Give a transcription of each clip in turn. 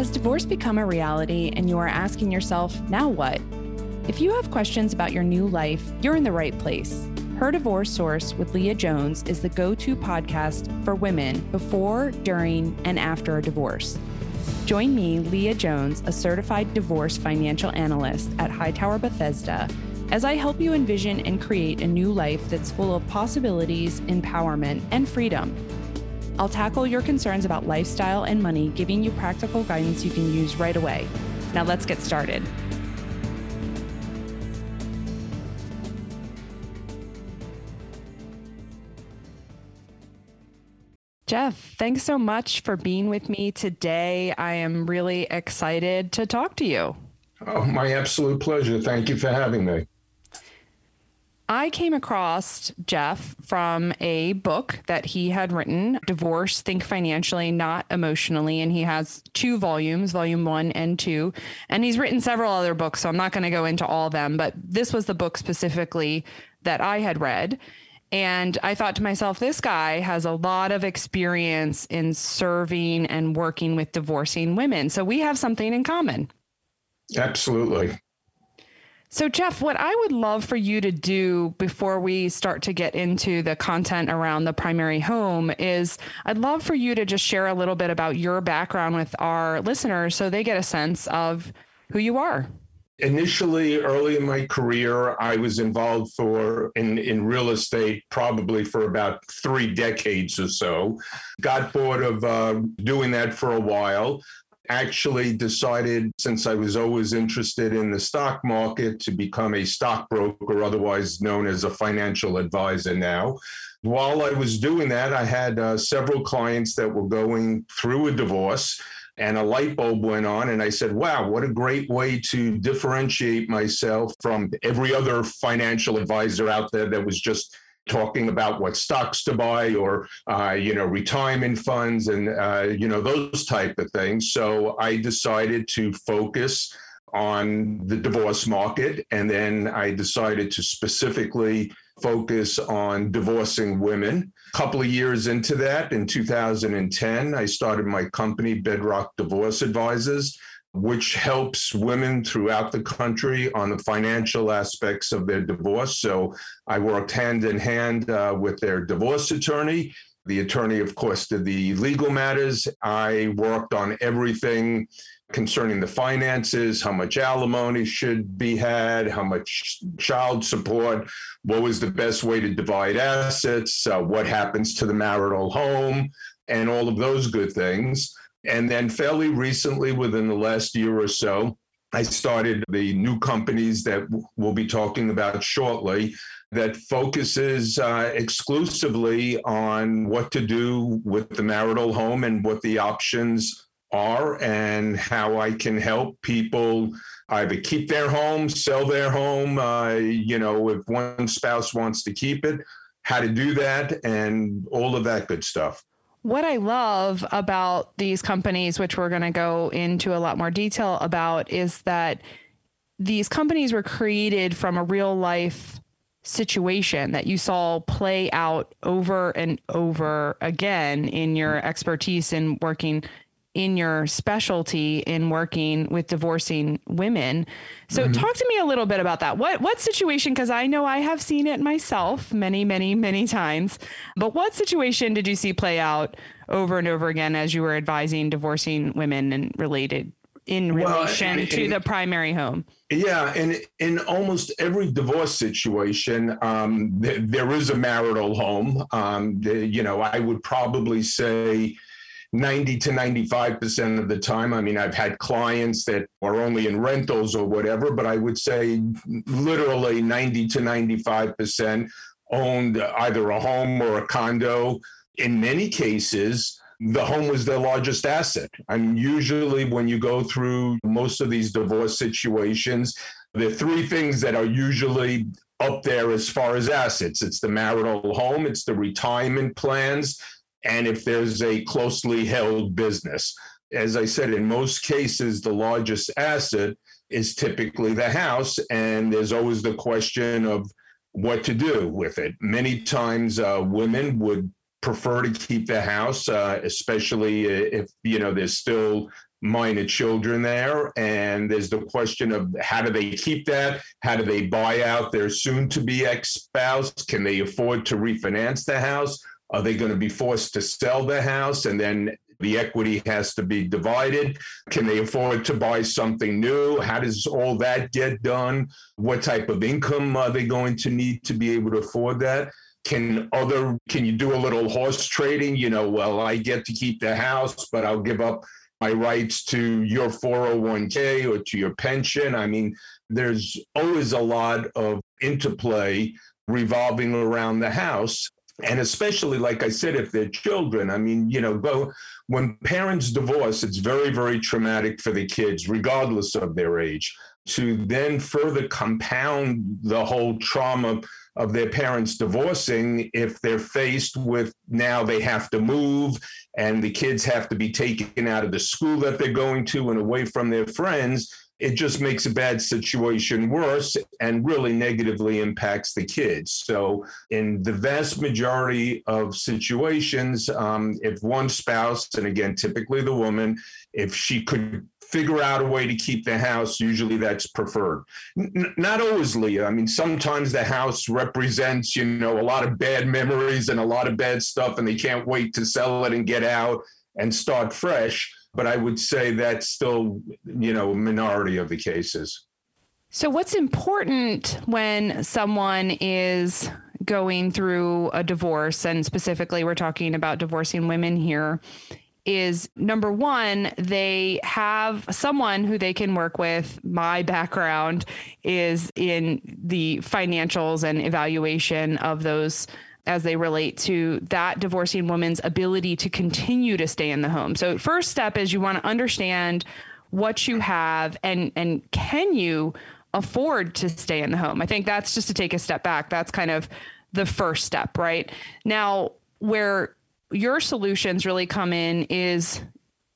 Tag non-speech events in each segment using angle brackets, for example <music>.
Has divorce become a reality and you are asking yourself, now what? If you have questions about your new life, you're in the right place. Her Divorce Source with Leah Jones is the go to podcast for women before, during, and after a divorce. Join me, Leah Jones, a certified divorce financial analyst at Hightower Bethesda, as I help you envision and create a new life that's full of possibilities, empowerment, and freedom. I'll tackle your concerns about lifestyle and money, giving you practical guidance you can use right away. Now, let's get started. Jeff, thanks so much for being with me today. I am really excited to talk to you. Oh, my absolute pleasure. Thank you for having me. I came across Jeff from a book that he had written, Divorce, Think Financially, Not Emotionally. And he has two volumes, volume one and two. And he's written several other books, so I'm not going to go into all of them, but this was the book specifically that I had read. And I thought to myself, this guy has a lot of experience in serving and working with divorcing women. So we have something in common. Absolutely. So, Jeff, what I would love for you to do before we start to get into the content around the primary home is I'd love for you to just share a little bit about your background with our listeners so they get a sense of who you are. Initially early in my career i was involved for in, in real estate probably for about three decades or so. Got bored of uh, doing that for a while actually decided since i was always interested in the stock market to become a stockbroker otherwise known as a financial advisor now. While i was doing that i had uh, several clients that were going through a divorce and a light bulb went on and i said wow what a great way to differentiate myself from every other financial advisor out there that was just talking about what stocks to buy or uh, you know retirement funds and uh, you know those type of things so i decided to focus on the divorce market and then i decided to specifically focus on divorcing women. A couple of years into that, in 2010, I started my company, Bedrock Divorce Advisors, which helps women throughout the country on the financial aspects of their divorce. So I worked hand in hand uh, with their divorce attorney. The attorney, of course, did the legal matters. I worked on everything concerning the finances, how much alimony should be had, how much child support, what was the best way to divide assets, uh, what happens to the marital home, and all of those good things. And then, fairly recently, within the last year or so, I started the new companies that we'll be talking about shortly that focuses uh, exclusively on what to do with the marital home and what the options are and how I can help people either keep their home, sell their home, uh, you know, if one spouse wants to keep it, how to do that, and all of that good stuff. What I love about these companies, which we're going to go into a lot more detail about, is that these companies were created from a real life situation that you saw play out over and over again in your expertise in working in your specialty in working with divorcing women. So mm-hmm. talk to me a little bit about that. What what situation because I know I have seen it myself many many many times. But what situation did you see play out over and over again as you were advising divorcing women and related in relation well, to the primary home? Yeah, and in almost every divorce situation, um, th- there is a marital home. Um, the, you know, I would probably say 90 to 95% of the time. I mean, I've had clients that are only in rentals or whatever, but I would say literally 90 to 95% owned either a home or a condo. In many cases, the home was their largest asset. I mean, usually when you go through most of these divorce situations, the three things that are usually up there as far as assets it's the marital home, it's the retirement plans, and if there's a closely held business. As I said, in most cases, the largest asset is typically the house, and there's always the question of what to do with it. Many times, uh, women would prefer to keep the house, uh, especially if you know there's still minor children there. And there's the question of how do they keep that? How do they buy out their soon to be ex spouse? Can they afford to refinance the house? Are they going to be forced to sell the house and then the equity has to be divided? Can they afford to buy something new? How does all that get done? What type of income are they going to need to be able to afford that? Can other can you do a little horse trading? You know, well, I get to keep the house, but I'll give up my rights to your 401k or to your pension. I mean, there's always a lot of interplay revolving around the house. And especially, like I said, if they're children, I mean, you know, go when parents divorce, it's very, very traumatic for the kids, regardless of their age. To then further compound the whole trauma of their parents divorcing if they're faced with now they have to move and the kids have to be taken out of the school that they're going to and away from their friends it just makes a bad situation worse and really negatively impacts the kids. So, in the vast majority of situations, um, if one spouse, and again, typically the woman, if she could figure out a way to keep the house, usually that's preferred. N- not always, Leah. I mean, sometimes the house represents, you know, a lot of bad memories and a lot of bad stuff, and they can't wait to sell it and get out and start fresh. But I would say that's still, you know, a minority of the cases. So, what's important when someone is going through a divorce, and specifically, we're talking about divorcing women here, is number one, they have someone who they can work with. My background is in the financials and evaluation of those as they relate to that divorcing woman's ability to continue to stay in the home. So first step is you want to understand what you have and and can you afford to stay in the home. I think that's just to take a step back. That's kind of the first step, right? Now, where your solutions really come in is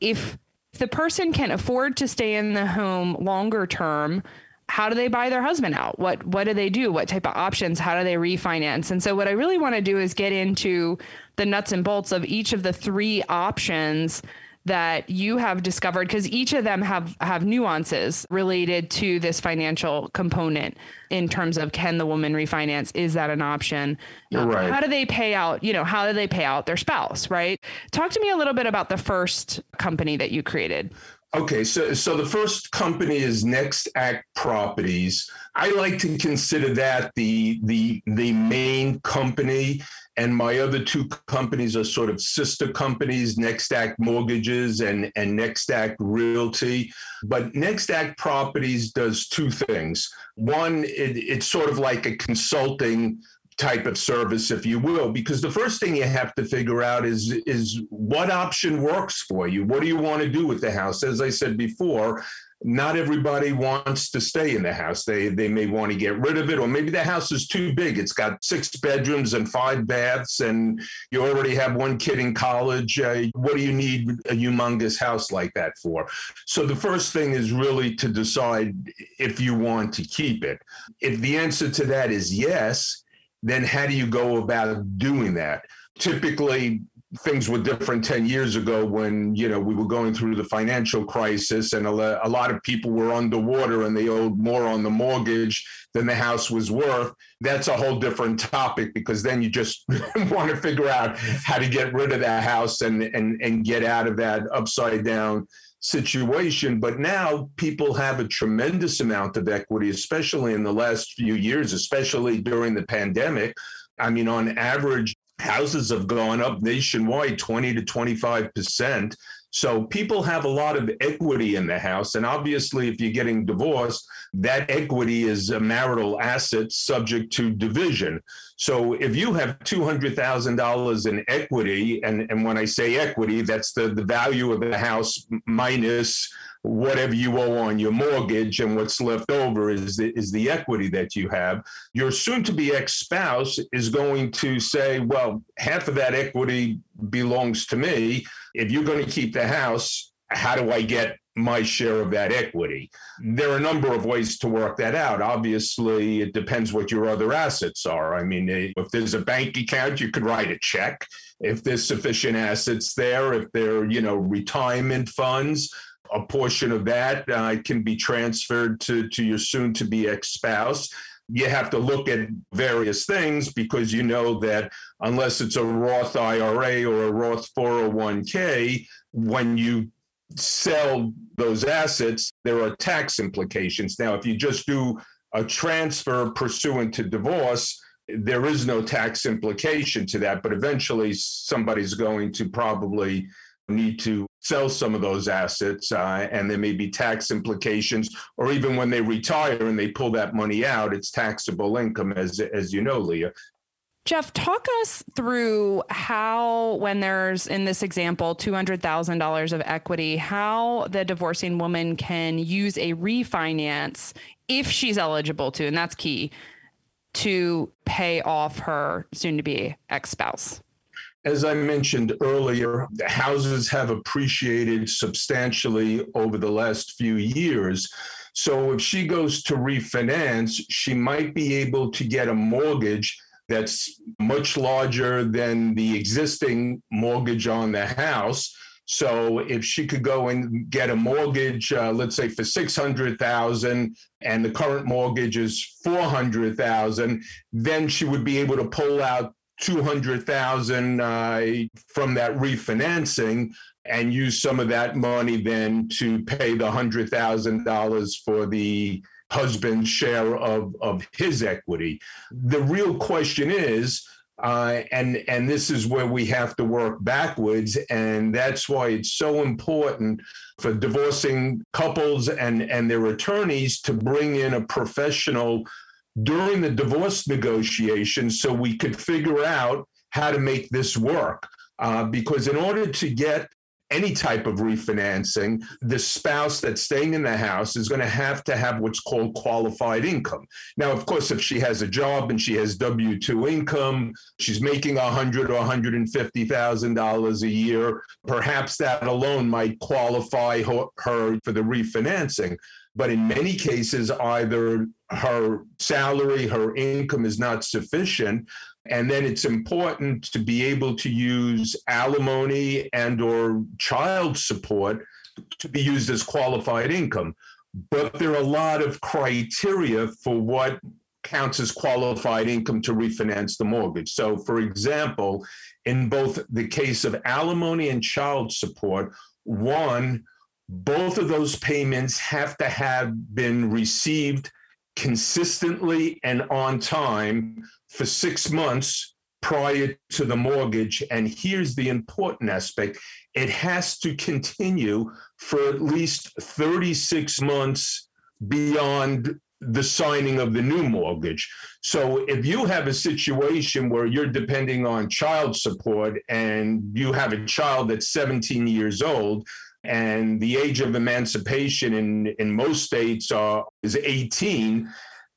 if the person can afford to stay in the home longer term, how do they buy their husband out? What what do they do? What type of options? How do they refinance? And so what I really want to do is get into the nuts and bolts of each of the three options that you have discovered because each of them have have nuances related to this financial component in terms of can the woman refinance is that an option uh, right. how do they pay out you know how do they pay out their spouse right talk to me a little bit about the first company that you created Okay, so so the first company is Next Act Properties. I like to consider that the the the main company, and my other two companies are sort of sister companies, Next Act Mortgages and and Next Act Realty. But Next Act Properties does two things. One, it, it's sort of like a consulting type of service, if you will, because the first thing you have to figure out is is what option works for you. What do you want to do with the house? As I said before, not everybody wants to stay in the house. They they may want to get rid of it, or maybe the house is too big. It's got six bedrooms and five baths, and you already have one kid in college. Uh, what do you need a humongous house like that for? So the first thing is really to decide if you want to keep it. If the answer to that is yes, then how do you go about doing that? Typically, things were different 10 years ago when you know we were going through the financial crisis and a, lot of people were underwater and they owed more on the mortgage than the house was worth that's a whole different topic because then you just <laughs> want to figure out how to get rid of that house and and and get out of that upside down situation. But now people have a tremendous amount of equity, especially in the last few years, especially during the pandemic. I mean, on average, houses have gone up nationwide 20 to 25 percent. So people have a lot of equity in the house. And obviously, if you're getting divorced, that equity is a marital asset subject to division. So if you have $200,000 in equity, and, and when I say equity, that's the, the value of the house minus whatever you owe on your mortgage and what's left over is the, is the equity that you have. Your soon to be ex spouse is going to say, well, half of that equity belongs to me. If you're going to keep the house, how do I get my share of that equity. There are a number of ways to work that out. Obviously, it depends what your other assets are. I mean, if there's a bank account, you could write a check. If there's sufficient assets there, if they're, you know, retirement funds, a portion of that uh, can be transferred to, to your soon to be ex spouse you have to look at various things because you know that unless it's a Roth IRA or a Roth 401k, when you sell those assets, there are tax implications. Now, if you just do a transfer pursuant to divorce, there is no tax implication to that, but eventually somebody's going to probably need to sell some of those assets uh, and there may be tax implications or even when they retire and they pull that money out it's taxable income as as you know leah. Jeff, talk us through how, when there's in this example, $200,000 of equity, how the divorcing woman can use a refinance if she's eligible to, and that's key, to pay off her soon to be ex spouse as I mentioned earlier, the houses have appreciated substantially over the last few years. So if she goes to refinance, she might be able to get a mortgage that's much larger than the existing mortgage on the house. So if she could go and get a mortgage, uh, let's say for six hundred thousand, and the current mortgage is four hundred thousand, then she would be able to pull out 200,000 uh, from that refinancing and use some of that money then to pay the $100,000 for the husband's share of, of his equity. The real question is, uh, and and this is where we have to work backwards, and that's why it's so important for divorcing couples and and their attorneys to bring in a professional during the divorce negotiations so we could figure out how to make this work. Uh, because in order to get any type of refinancing, the spouse that's staying in the house is going to have to have what's called qualified income. Now, of course, if she has a job and she has W two income, she's making a hundred or one hundred and fifty thousand dollars a year. Perhaps that alone might qualify her, her for the refinancing. But in many cases, either her salary, her income is not sufficient. And then it's important to be able to use alimony and or child support to be used as qualified income. But there are a lot of criteria for what counts as qualified income to refinance the mortgage. So, for example, in both the case of alimony and child support, one, both of those payments have to have been received consistently and on time for six months prior to the mortgage. And here's the important aspect it has to continue for at least 36 months beyond the signing of the new mortgage. So if you have a situation where you're depending on child support and you have a child that's 17 years old, and the age of emancipation in, in most states is 18,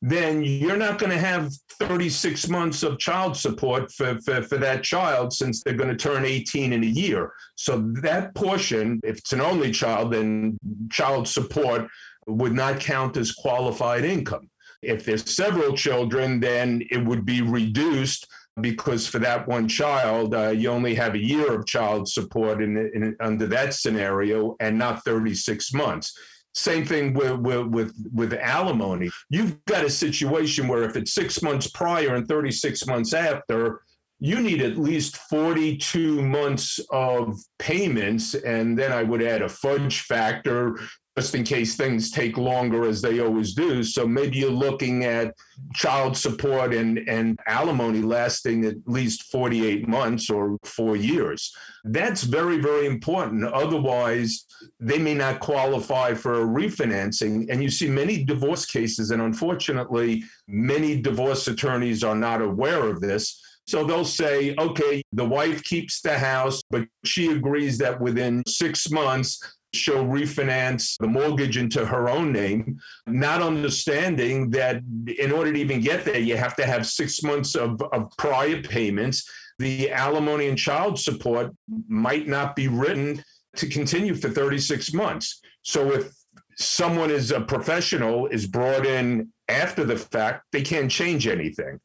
then you're not going to have 36 months of child support for, for, for that child since they're going to turn 18 in a year. So that portion, if it's an only child, then child support would not count as qualified income. If there's several children, then it would be reduced because for that one child, uh, you only have a year of child support in, in, under that scenario and not 36 months. Same thing with, with, with, with alimony. You've got a situation where if it's six months prior and 36 months after, you need at least 42 months of payments. And then I would add a fudge factor just in case things take longer as they always do. So maybe you're looking at child support and, and alimony lasting at least 48 months or four years. That's very, very important. Otherwise, they may not qualify for a refinancing. And you see many divorce cases, and unfortunately, many divorce attorneys are not aware of this. So they'll say, okay, the wife keeps the house, but she agrees that within six months, she'll refinance the mortgage into her own name, not understanding that in order to even get there, you have to have six months of, of prior payments. The alimony and child support might not be written to continue for 36 months. So if someone is a professional is brought in after the fact, they can't change anything.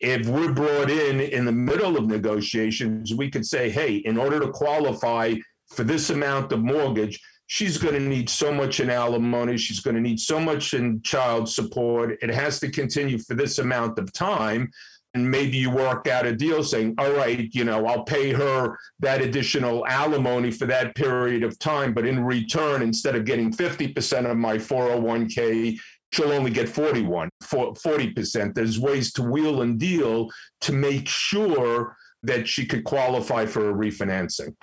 If we're brought in in the middle of negotiations, we could say, hey, in order to qualify for this amount of mortgage, she's going to need so much in alimony, she's going to need so much in child support. It has to continue for this amount of time and maybe you work out a deal saying, all right, you know, I'll pay her that additional alimony for that period of time, but in return, instead of getting 50% of my 401k, she'll only get 41, 40%. There's ways to wheel and deal to make sure that she could qualify for a refinancing.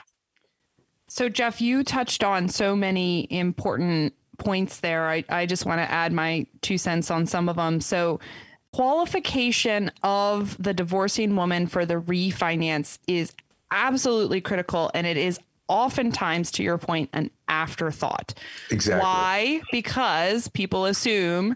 So, Jeff, you touched on so many important points there. I, I just want to add my two cents on some of them. So, qualification of the divorcing woman for the refinance is absolutely critical and it is oftentimes to your point an afterthought. Exactly. Why? Because people assume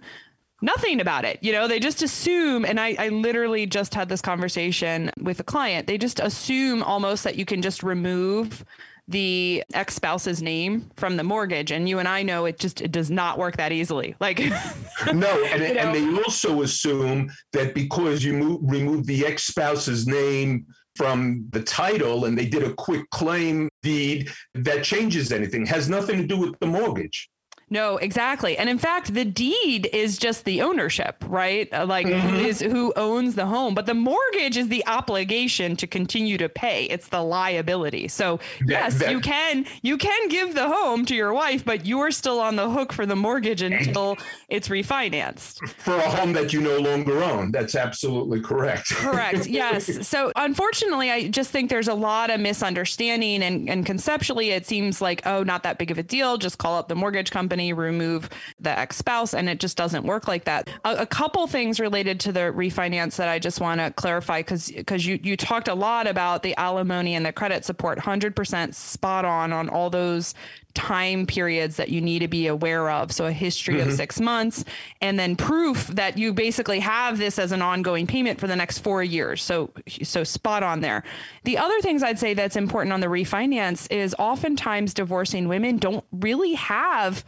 nothing about it. You know they just assume and I, I literally just had this conversation with a client. They just assume almost that you can just remove the ex spouse's name from the mortgage. And you and I know it just it does not work that easily. Like <laughs> no, and, and they also assume that because you move, remove the ex spouse's name from the title and they did a quick claim deed that changes anything has nothing to do with the mortgage no, exactly. And in fact, the deed is just the ownership, right? Uh, like mm-hmm. who is who owns the home, but the mortgage is the obligation to continue to pay. It's the liability. So, that, yes, that, you can you can give the home to your wife, but you're still on the hook for the mortgage until it's refinanced. For a home that you no longer own. That's absolutely correct. correct. <laughs> Yes. So, unfortunately, I just think there's a lot of misunderstanding and and conceptually it seems like, oh, not that big of a deal, just call up the mortgage company company, remove the ex spouse, and it just doesn't work like that. A, a couple things related to the refinance that I just want to clarify because because you you talked a lot about the alimony and the credit support, hundred percent spot on on all those time periods that you need to be aware of. So a history mm-hmm. of six months, and then proof that you basically have this as an ongoing payment for the next four years. So so spot on there. The other things I'd say that's important on the refinance is oftentimes divorcing women don't really have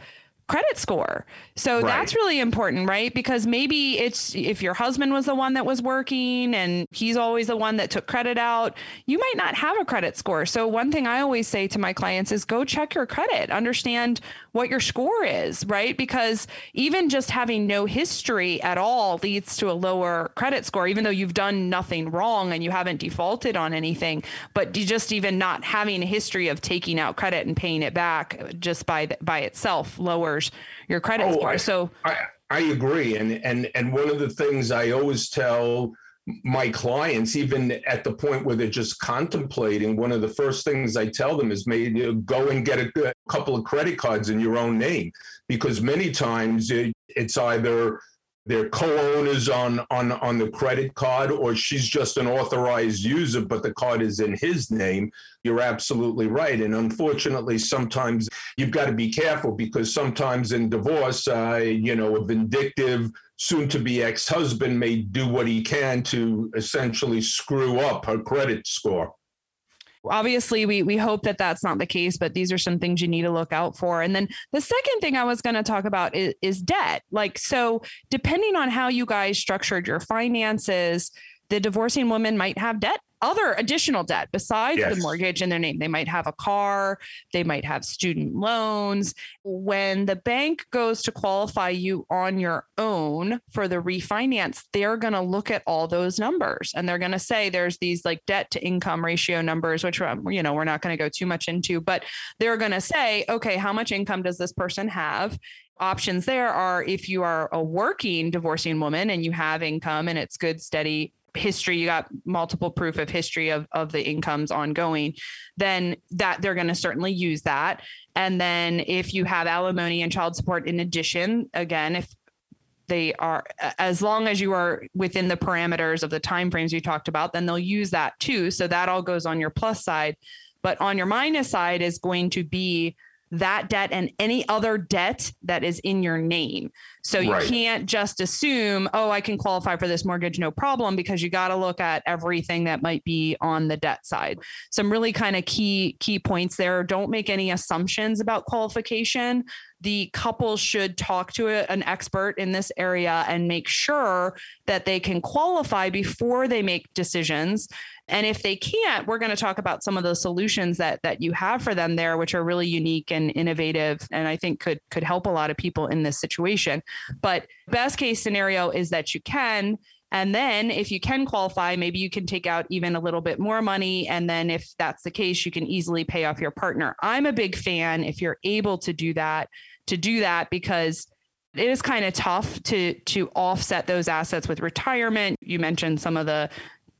credit score. So right. that's really important, right? Because maybe it's if your husband was the one that was working and he's always the one that took credit out, you might not have a credit score. So one thing I always say to my clients is go check your credit, understand what your score is, right? Because even just having no history at all leads to a lower credit score, even though you've done nothing wrong and you haven't defaulted on anything. But just even not having a history of taking out credit and paying it back just by by itself lowers your credit oh, score. I, so I, I agree. And and and one of the things I always tell my clients, even at the point where they're just contemplating, one of the first things I tell them is maybe go and get a, a couple of credit cards in your own name, because many times it, it's either they're co-owners on on on the credit card or she's just an authorized user but the card is in his name you're absolutely right. And unfortunately sometimes you've got to be careful because sometimes in divorce uh, you know a vindictive soon to be ex-husband may do what he can to essentially screw up her credit score obviously we we hope that that's not the case but these are some things you need to look out for. And then the second thing i was going to talk about is, is debt. Like so depending on how you guys structured your finances the divorcing woman might have debt other additional debt besides yes. the mortgage in their name. They might have a car, they might have student loans. When the bank goes to qualify you on your own for the refinance, they're going to look at all those numbers and they're going to say there's these like debt to income ratio numbers, which um, you know we're not going to go too much into, but they're going to say, okay, how much income does this person have? Options there are if you are a working divorcing woman and you have income and it's good, steady history you got multiple proof of history of, of the incomes ongoing then that they're going to certainly use that. And then if you have alimony and child support in addition again if they are as long as you are within the parameters of the time frames you talked about then they'll use that too. So that all goes on your plus side. But on your minus side is going to be that debt and any other debt that is in your name. So you right. can't just assume, oh, I can qualify for this mortgage, no problem, because you got to look at everything that might be on the debt side. Some really kind of key key points there. Don't make any assumptions about qualification the couple should talk to a, an expert in this area and make sure that they can qualify before they make decisions and if they can't we're going to talk about some of the solutions that that you have for them there which are really unique and innovative and i think could could help a lot of people in this situation but best case scenario is that you can and then if you can qualify, maybe you can take out even a little bit more money. And then if that's the case, you can easily pay off your partner. I'm a big fan if you're able to do that to do that because it is kind of tough to to offset those assets with retirement. You mentioned some of the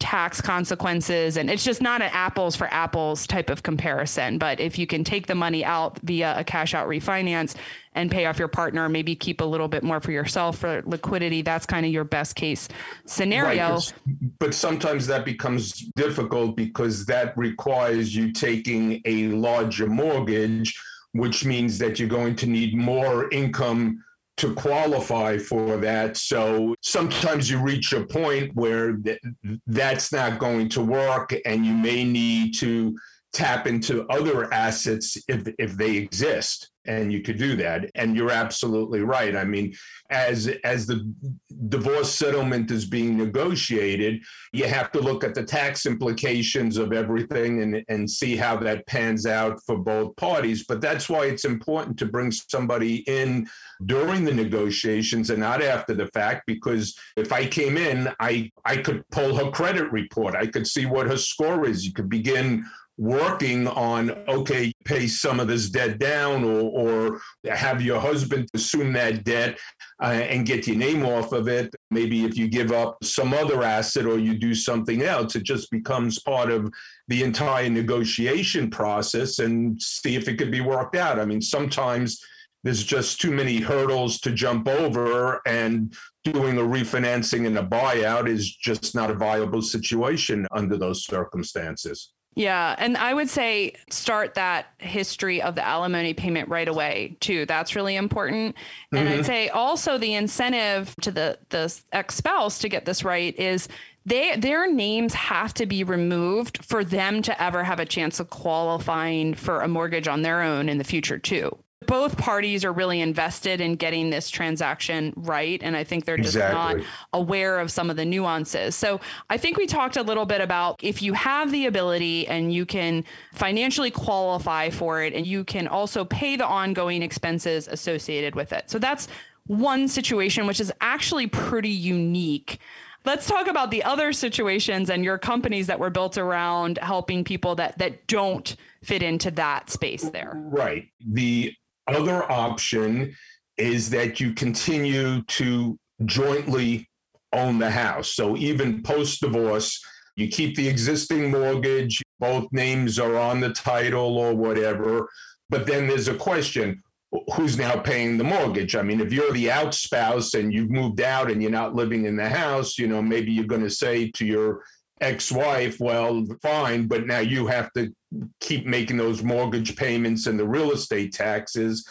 tax consequences and it's just not an apples for apples type of comparison. But if you can take the money out via a cash out refinance and pay off your partner maybe keep a little bit more for yourself for liquidity that's kind of your best case scenario. Right, but, but sometimes that becomes difficult because that requires you taking a larger mortgage which means that you're going to need more income to qualify for that. So sometimes you reach a point where th- that's not going to work, and you may need to tap into other assets if, if they exist and you could do that. And you're absolutely right. I mean as as the divorce settlement is being negotiated you have to look at the tax implications of everything and and see how that pans out for both parties. But that's why it's important to bring somebody in during the negotiations and not after the fact because if i came in i i could pull her credit report. I could see what her score is. You could begin working on okay pay some of this debt down or, or have your husband assume that debt uh, and get your name off of it. Maybe if you give up some other asset or you do something else it just becomes part of the entire negotiation process and see if it could be worked out. I mean sometimes there's just too many hurdles to jump over and doing a refinancing and a buyout is just not a viable situation under those circumstances yeah. And I would say start that history of the alimony payment right away, too. That's really important. Mm-hmm. And I'd mm-hmm. say also the incentive to the, the ex spouse to get this right is they their names have to be removed for them to ever have a chance of qualifying for a mortgage on their own in the future too both parties are really invested in getting this transaction right. And I think they're just exactly. not aware of some of the nuances. So I think we talked a little bit about if you have the ability and you can financially qualify for it and you can also pay the ongoing expenses associated with it. So that's one situation, which is actually pretty unique. Let's talk about the other situations and your companies that were built around helping people that that don't fit into that space there. Right. The other option is that you continue to jointly own the house. So even post divorce, you keep the existing mortgage, both names are on the title or whatever. But then there's a question who's now paying the mortgage? I mean, if you're the out spouse and you've moved out and you're not living in the house, you know, maybe you're going to say to your ex-wife, well, fine, but now you have to keep making those mortgage payments and the real estate taxes.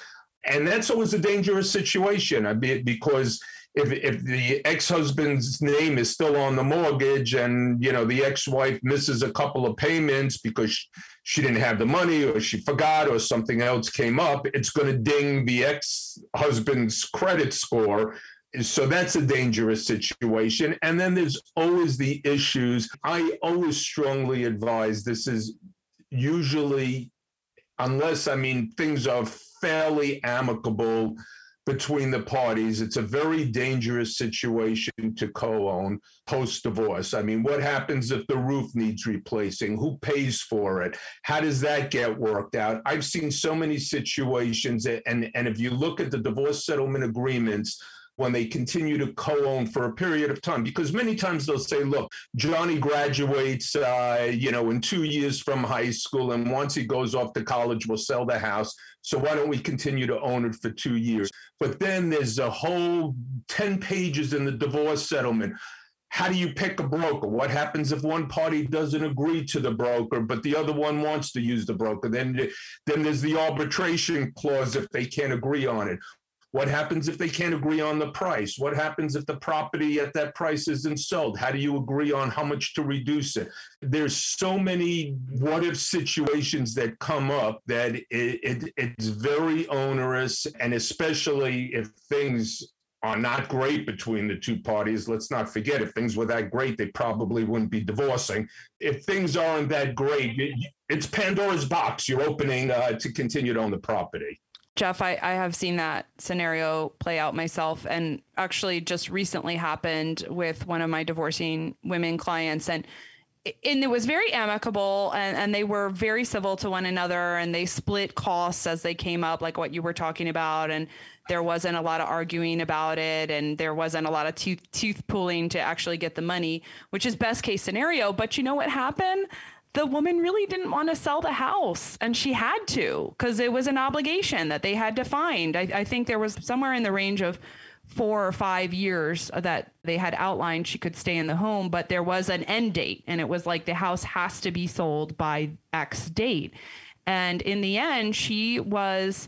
And that's always a dangerous situation I mean, because if, if the ex-husband's name is still on the mortgage and you know the ex-wife misses a couple of payments because she didn't have the money or she forgot or something else came up it's going to ding the ex-husband's credit score so that's a dangerous situation. And then there's always the issues. I always strongly advise this is usually, unless, I mean, things are fairly amicable between the parties. It's a very dangerous situation to co own post divorce. I mean, what happens if the roof needs replacing? Who pays for it? How does that get worked out? I've seen so many situations, and, and if you look at the divorce settlement agreements, when they continue to co-own for a period of time. Because many times they'll say look johnny graduates uh, you know in two years from high school and once he goes off to college we'll sell the house. So why don't we continue to own it for two years? But then there's a whole 10 pages in the divorce settlement. How do you pick a broker? What happens if one party doesn't agree to the broker, but the other one wants to use the broker? Then, then there's the arbitration clause if they can't agree on it What happens if they can't agree on the price? What happens if the property at that price isn't sold? How do you agree on how much to reduce it? There's so many what if situations that come up that it, it, it's very onerous. And especially if things are not great between the two parties. Let's not forget, if things were that great, they probably wouldn't be divorcing. If things aren't that great, it's Pandora's box you're opening uh, to continue to own the property. Jeff, I, I have seen that scenario play out myself. And actually just recently happened with one of my divorcing women clients. And and it was very amicable and, and they were very civil to one another and they split costs as they came up like what you were talking about. And there wasn't a lot of arguing about it and there wasn't a lot of tooth tooth pulling to actually get the money which is best case scenario. But you know what happened the woman really didn't want to sell the house and she had to because it was an obligation that they had to find I, I think there was somewhere in the range of four or five years that they had outlined she could stay in the home, but there was an end date. And it was like the house has to be sold by X date. And in the end, she was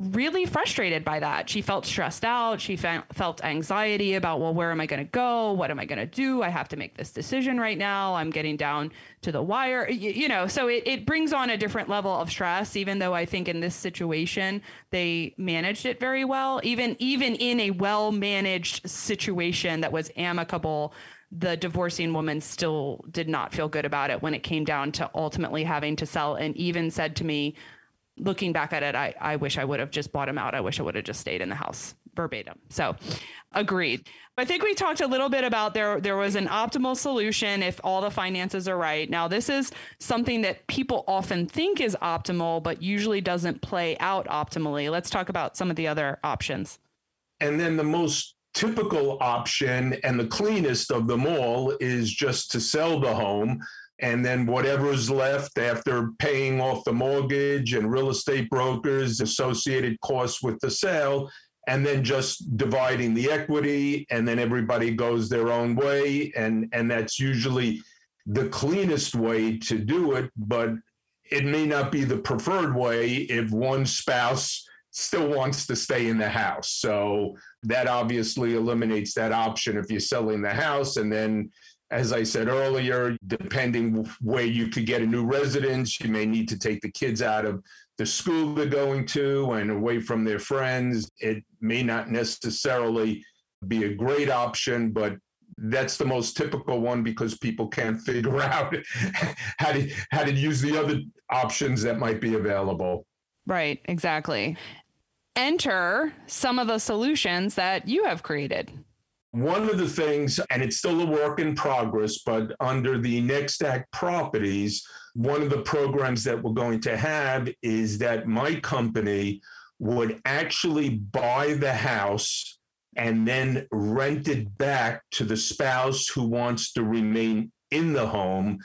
really frustrated by that. She felt stressed out. She fe- felt anxiety about, well, where am I going to go? What am I going to do? I have to make this decision right now. I'm getting down to the wire, you, you know, so it, it brings on a different level of stress, even though I think in this situation, they managed it very well. Even, even in a well managed situation that was amicable, the divorcing woman still did not feel good about it when it came down to ultimately having to sell and even said to me, looking back at it, I, I wish I would have just bought him out. I wish I would have just stayed in the house verbatim. So agreed. I think we talked a little bit about there there was an optimal solution if all the finances are right. Now this is something that people often think is optimal but usually doesn't play out optimally. Let's talk about some of the other options. And then the most typical option and the cleanest of them all is just to sell the home and then whatever's left after paying off the mortgage and real estate brokers associated costs with the sale and then just dividing the equity and then everybody goes their own way. And and that's usually the cleanest way to do it but it may not be the preferred way if one spouse still wants to stay in the house. So that obviously eliminates that option if you're selling the house and then as I said earlier, depending where you could get a new residence, you may need to take the kids out of the school they're going to and away from their friends. It may not necessarily be a great option, but that's the most typical one because people can't <laughs> figure out how to how to use the other options that might be available. Right, exactly. Enter some of the solutions that you have created. One of the things, and it's still a work in progress, but under the Next Act properties, one of the programs that we're going to have is that my company would actually buy the house and then rent it back to the spouse who wants to remain in the home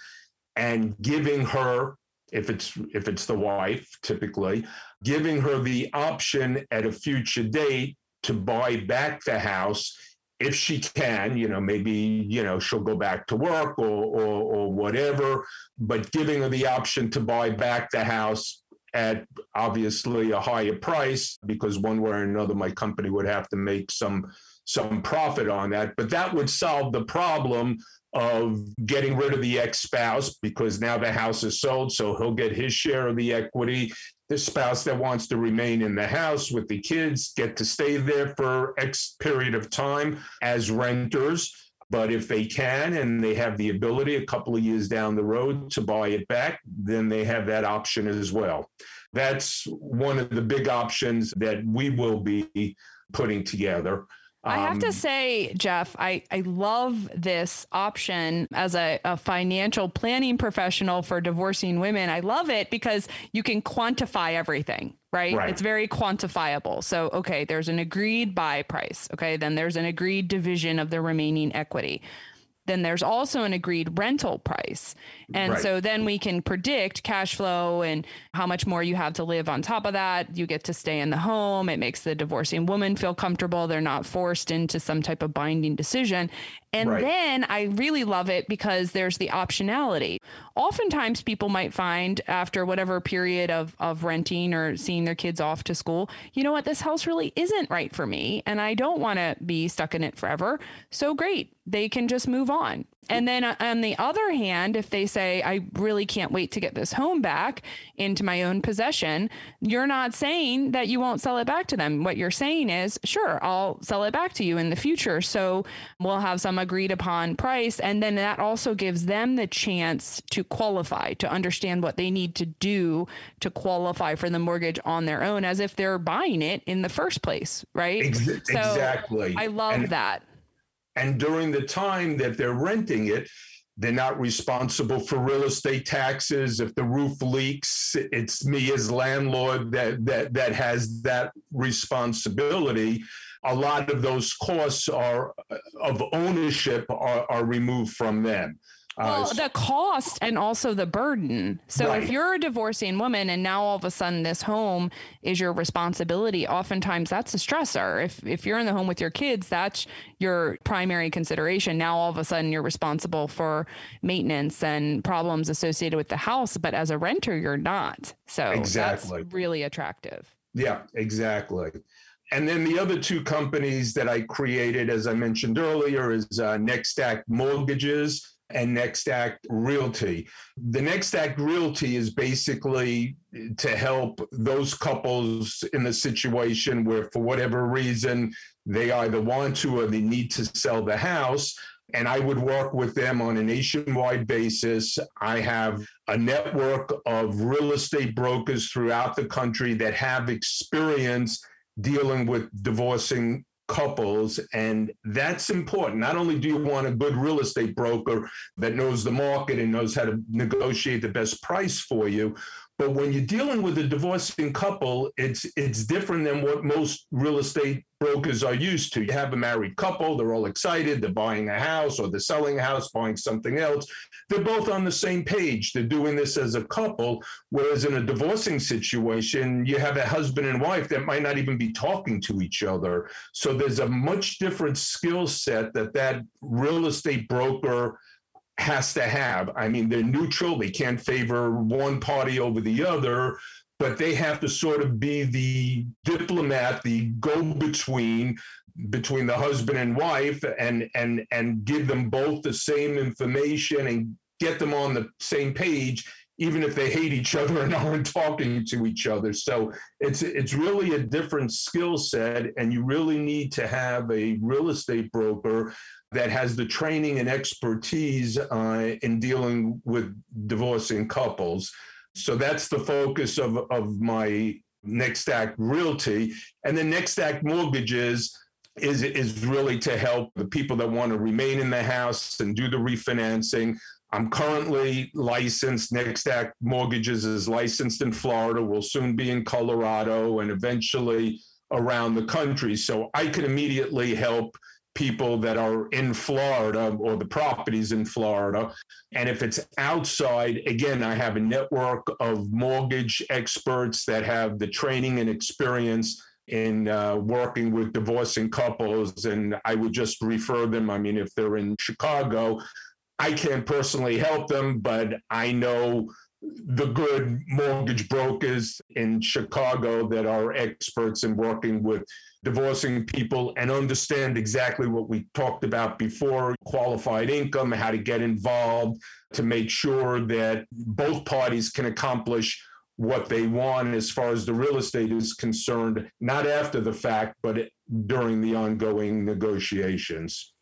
and giving her if it's if it's the wife typically giving her the option at a future date to buy back the house if she can, you know, maybe, you know, she'll go back to work or, or, or whatever, but giving her the option to buy back the house at obviously a higher price because one way or another my company would have to make some some profit on that. But that would solve the problem of getting rid of the ex-spouse because now the house is sold so he'll get his share of the equity the spouse that wants to remain in the house with the kids get to stay there for X period of time as renters. But if they can and they have the ability a couple of years down the road to buy it back, then they have that option as well. That's one of the big options that we will be putting together. I have to um, say, Jeff, I, I love this option as a, a, financial planning professional for divorcing women. I love it because you can quantify everything, right? right? It's very quantifiable. So, okay, there's an agreed buy price. Okay, then there's an agreed division of the remaining equity then there's also an agreed rental price. And right. so then we can predict cash flow and how much more you have to live on top of that. You get to stay in the home. It makes the divorcing woman feel comfortable. They're not forced into some type of binding decision. And Right. then I really love it because there's the optionality. Oftentimes, people might find after whatever period of, of renting or seeing their kids off to school, you know what, this house really isn't right for me. And I don't want to be stuck in it forever. So great. They can just move on. And then uh, on the other hand, if they say, I really can't wait to get this home back into my own possession, you're not saying that you won't sell it back to them. What you're saying is, sure, I'll sell it back to you in the future. So we'll have some agreed upon price. And then that also gives them the chance to qualify, to understand what they need to do to qualify for the mortgage on their own as if they're buying it in the first place. Right. Ex- So exactly. I love And- that. And during the time that they're renting it, they're not responsible for real estate taxes. If the roof leaks, it's me as landlord that that that has that responsibility. A lot of those costs are of ownership are, are removed from them. Uh, Well, the cost and also the burden. So Right. if you're a divorcing woman and now all of a sudden this home is your responsibility, oftentimes that's a stressor. If if you're in the home with your kids, that's your primary consideration. Now all of a sudden you're responsible for maintenance and problems associated with the house, but as a renter you're not. So Exactly. that's really attractive. Yeah, exactly. And then the other two companies that I created, as I mentioned earlier, is uh, Next Act Mortgages and Next Act Realty. The Next Act Realty is basically to help those couples in a situation where, for whatever reason, they either want to or they need to sell the house. And I would work with them on a nationwide basis. I have a network of real estate brokers throughout the country that have experience dealing with divorcing couples. And that's important. Not only do you want a good real estate broker that knows the market and knows how to negotiate the best price for you, but when you're dealing with a divorcing couple, it's it's different than what most real estate brokers are used to. You have a married couple, they're all excited, they're buying a house or they're selling a house, buying something else. They're both on the same page. They're doing this as a couple. Whereas in a divorcing situation, you have a husband and wife that might not even be talking to each other. So there's a much different skill set that that real estate broker has to have. I mean, they're neutral. They can't favor one party over the other, but they have to sort of be the diplomat, the go-between between the husband and wife and and and give them both the same information and get them on the same page even if they hate each other <laughs> and aren't talking to each other so it's it's really a different skill set and you really need to have a real estate broker that has the training and expertise uh, in dealing with divorcing couples. So that's the focus of, of my Next Act Realty. And then Next Act Mortgages is, is really to help the people that want to remain in the house and do the refinancing. I'm currently licensed. Next Act Mortgages is licensed in Florida, will soon be in Colorado, and eventually around the country. So I can immediately help people that are in Florida or the properties in Florida. And if it's outside, again, I have a network of mortgage experts that have the training and experience in uh, working with divorcing couples. And I would just refer them. I mean, if they're in Chicago, I can't personally help them, but I know the good mortgage brokers in Chicago that are experts in working with divorcing people and understand exactly what we talked about before qualified income, how to get involved to make sure that both parties can accomplish what they want as far as the real estate is concerned, not after the fact, but during the ongoing negotiations.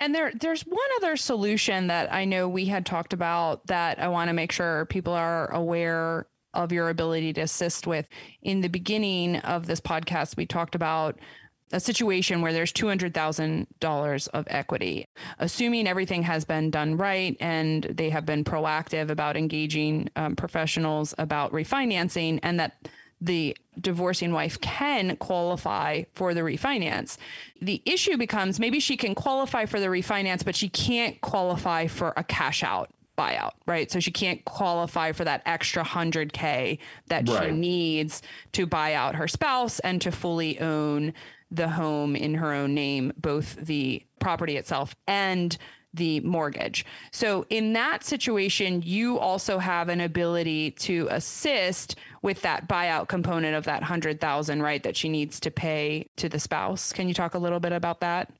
And there, there's one other solution that I know we had talked about that I want to make sure people are aware of your ability to assist with. In the beginning of this podcast, we talked about a situation where there's $200,000 of equity. Assuming everything has been done right and they have been proactive about engaging um, professionals about refinancing and that the divorcing wife can qualify for the refinance. The issue becomes maybe she can qualify for the refinance, but she can't qualify for a cash out buyout, right? So she can't qualify for that extra 100K that she needs to buy out her spouse and to fully own the home in her own name, both the property itself and the mortgage. So in that situation, you also have an ability to assist with that buyout component of that 100,000, right, that she needs to pay to the spouse. Can you talk a little bit about that?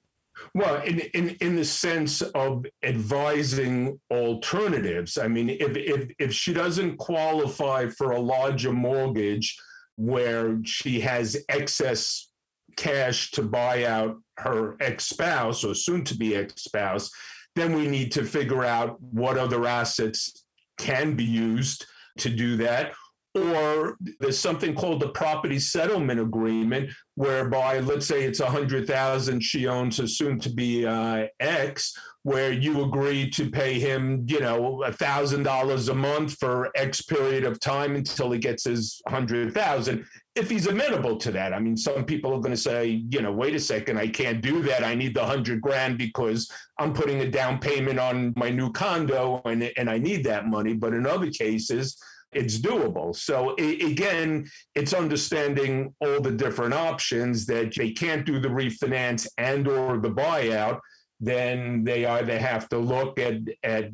Well, in, in in the sense of advising alternatives. I mean, if if if she doesn't qualify for a larger mortgage where she has excess cash to buy out her ex-spouse or soon to be ex-spouse, then we need to figure out what other assets can be used to do that. Or there's something called the property settlement agreement, whereby, let's say it's a hundred thousand she owns a soon to be uh, X, where you agree to pay him, you know, a thousand dollars a month for X period of time until he gets his hundred thousand if he's amenable to that. I mean, some people are going to say, you know, wait a second, I can't do that. I need the hundred grand because I'm putting a down payment on my new condo and, and I need that money. But in other cases, it's doable. So again, it's understanding all the different options that they can't do the refinance and or the buyout. Then they either have to look at at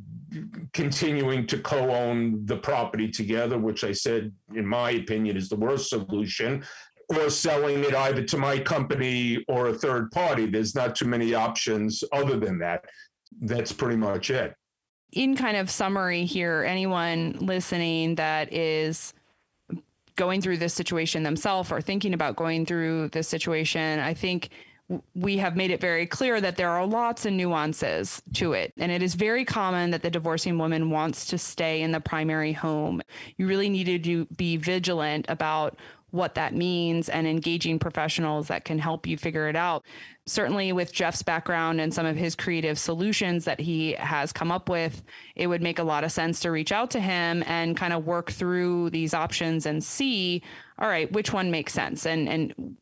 continuing to co-own the property together, which I said, in my opinion, is the worst solution, or selling it either to my company or a third party. There's not too many options other than that. That's pretty much it. In kind of summary here, anyone listening that is going through this situation themselves or thinking about going through this situation, I think we have made it very clear that there are lots of nuances to it. And it is very common that the divorcing woman wants to stay in the primary home. You really need to be vigilant about what that means and engaging professionals that can help you figure it out. Certainly, with Jeff's background and some of his creative solutions that he has come up with, it would make a lot of sense to reach out to him and kind of work through these options and see, all right, which one makes sense and and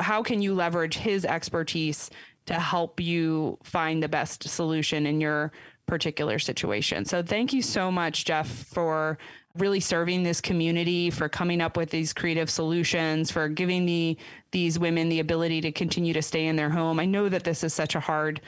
how can you leverage his expertise to help you find the best solution in your particular situation. So thank you so much Jeff for really serving this community, for coming up with these creative solutions, for giving the these women the ability to continue to stay in their home. I know that this is such a hard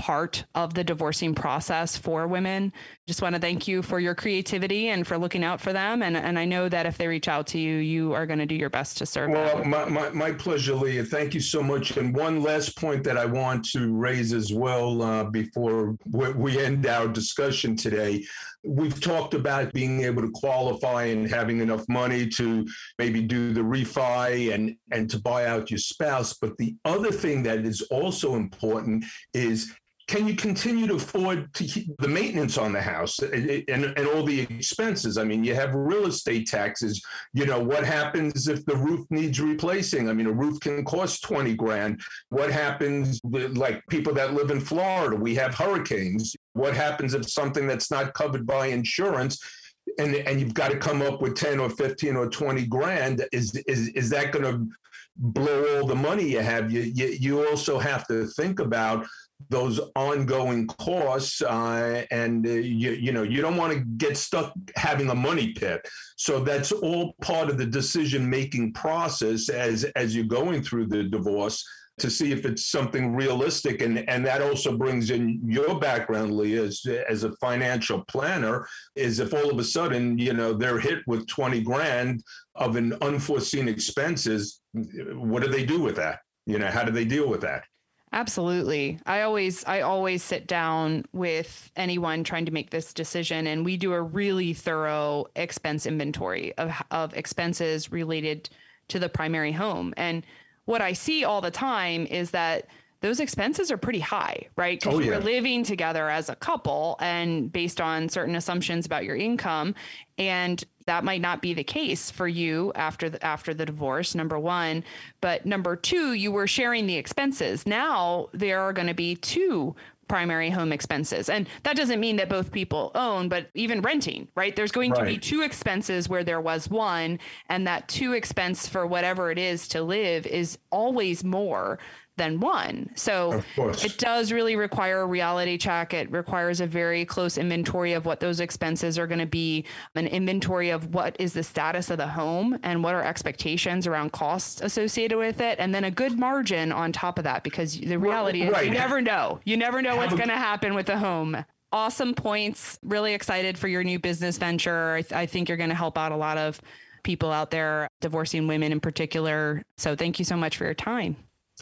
part of the divorcing process for women. Just want to thank you for your creativity and for looking out for them. And, and I know that if they reach out to you, you are going to do your best to serve well, them. My, my, my, pleasure, Leah. Thank you so much. And one last point that I want to raise as well uh, before we end our discussion today. We've talked about being able to qualify and having enough money to maybe do the refi and, and to buy out your spouse. But the other thing that is also important is can you continue to afford to the maintenance on the house and, and, and, all the expenses? I mean, you have real estate taxes. You know, what happens if the roof needs replacing? I mean, a roof can cost 20 grand. What happens like people that live in Florida? We have hurricanes. What happens if something that's not covered by insurance? And, and you've got to come up with 10 or 15 or 20 grand. Is, is, is that going to blow all the money you have? You, you, you also have to think about those ongoing costs uh, and uh, you, you know you don't want to get stuck having a money pit so that's all part of the decision making process as as you're going through the divorce to see if it's something realistic and and that also brings in your background Leah as, as a financial planner is if all of a sudden you know they're hit with 20 grand of an unforeseen expenses what do they do with that you know how do they deal with that Absolutely. I always I always sit down with anyone trying to make this decision and we do a really thorough expense inventory of of expenses related to the primary home. And what I see all the time is that those expenses are pretty high, right? Because oh, yeah. you're living together as a couple and based on certain assumptions about your income. And that might not be the case for you after the after the divorce number 1 but number 2 you were sharing the expenses now there are going to be two primary home expenses. And that doesn't mean that both people own, but even renting, right? There's going right. to be two expenses where there was one, and that two expense for whatever it is to live is always more than one. So it does really require a reality check. It requires a very close inventory of what those expenses are going to be, an inventory of what is the status of the home and what are expectations around costs associated with it, and then a good margin on top of that because the reality right. is you never know. You never know what's going to happen with the home awesome points. Really excited for your new business venture. I, th- I think you're going to help out a lot of people out there, divorcing women in particular. So thank you so much for your time.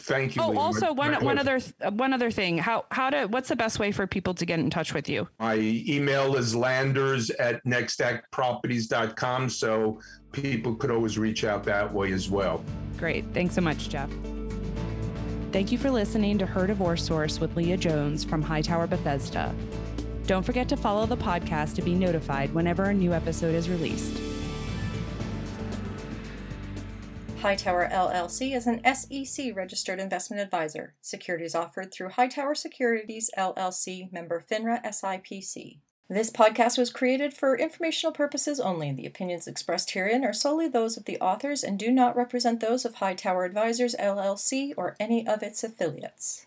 Thank you. Oh, also one one other uh, one other thing. How how to what's the best way for people to get in touch with you? My email is landers at nextactproperties.com. So people could always reach out that way as well. Great. Thanks so much, Jeff. Thank you for listening to Her Divorce Source with Leah Jones from Hightower Bethesda. Don't forget to follow the podcast to be notified whenever a new episode is released. Hightower LLC is an SEC registered investment advisor. Securities offered through Hightower Securities LLC, member FINRA SIPC. This podcast was created for informational purposes only. The opinions expressed herein are solely those of the authors and do not represent those of Hightower Advisors LLC or any of its affiliates.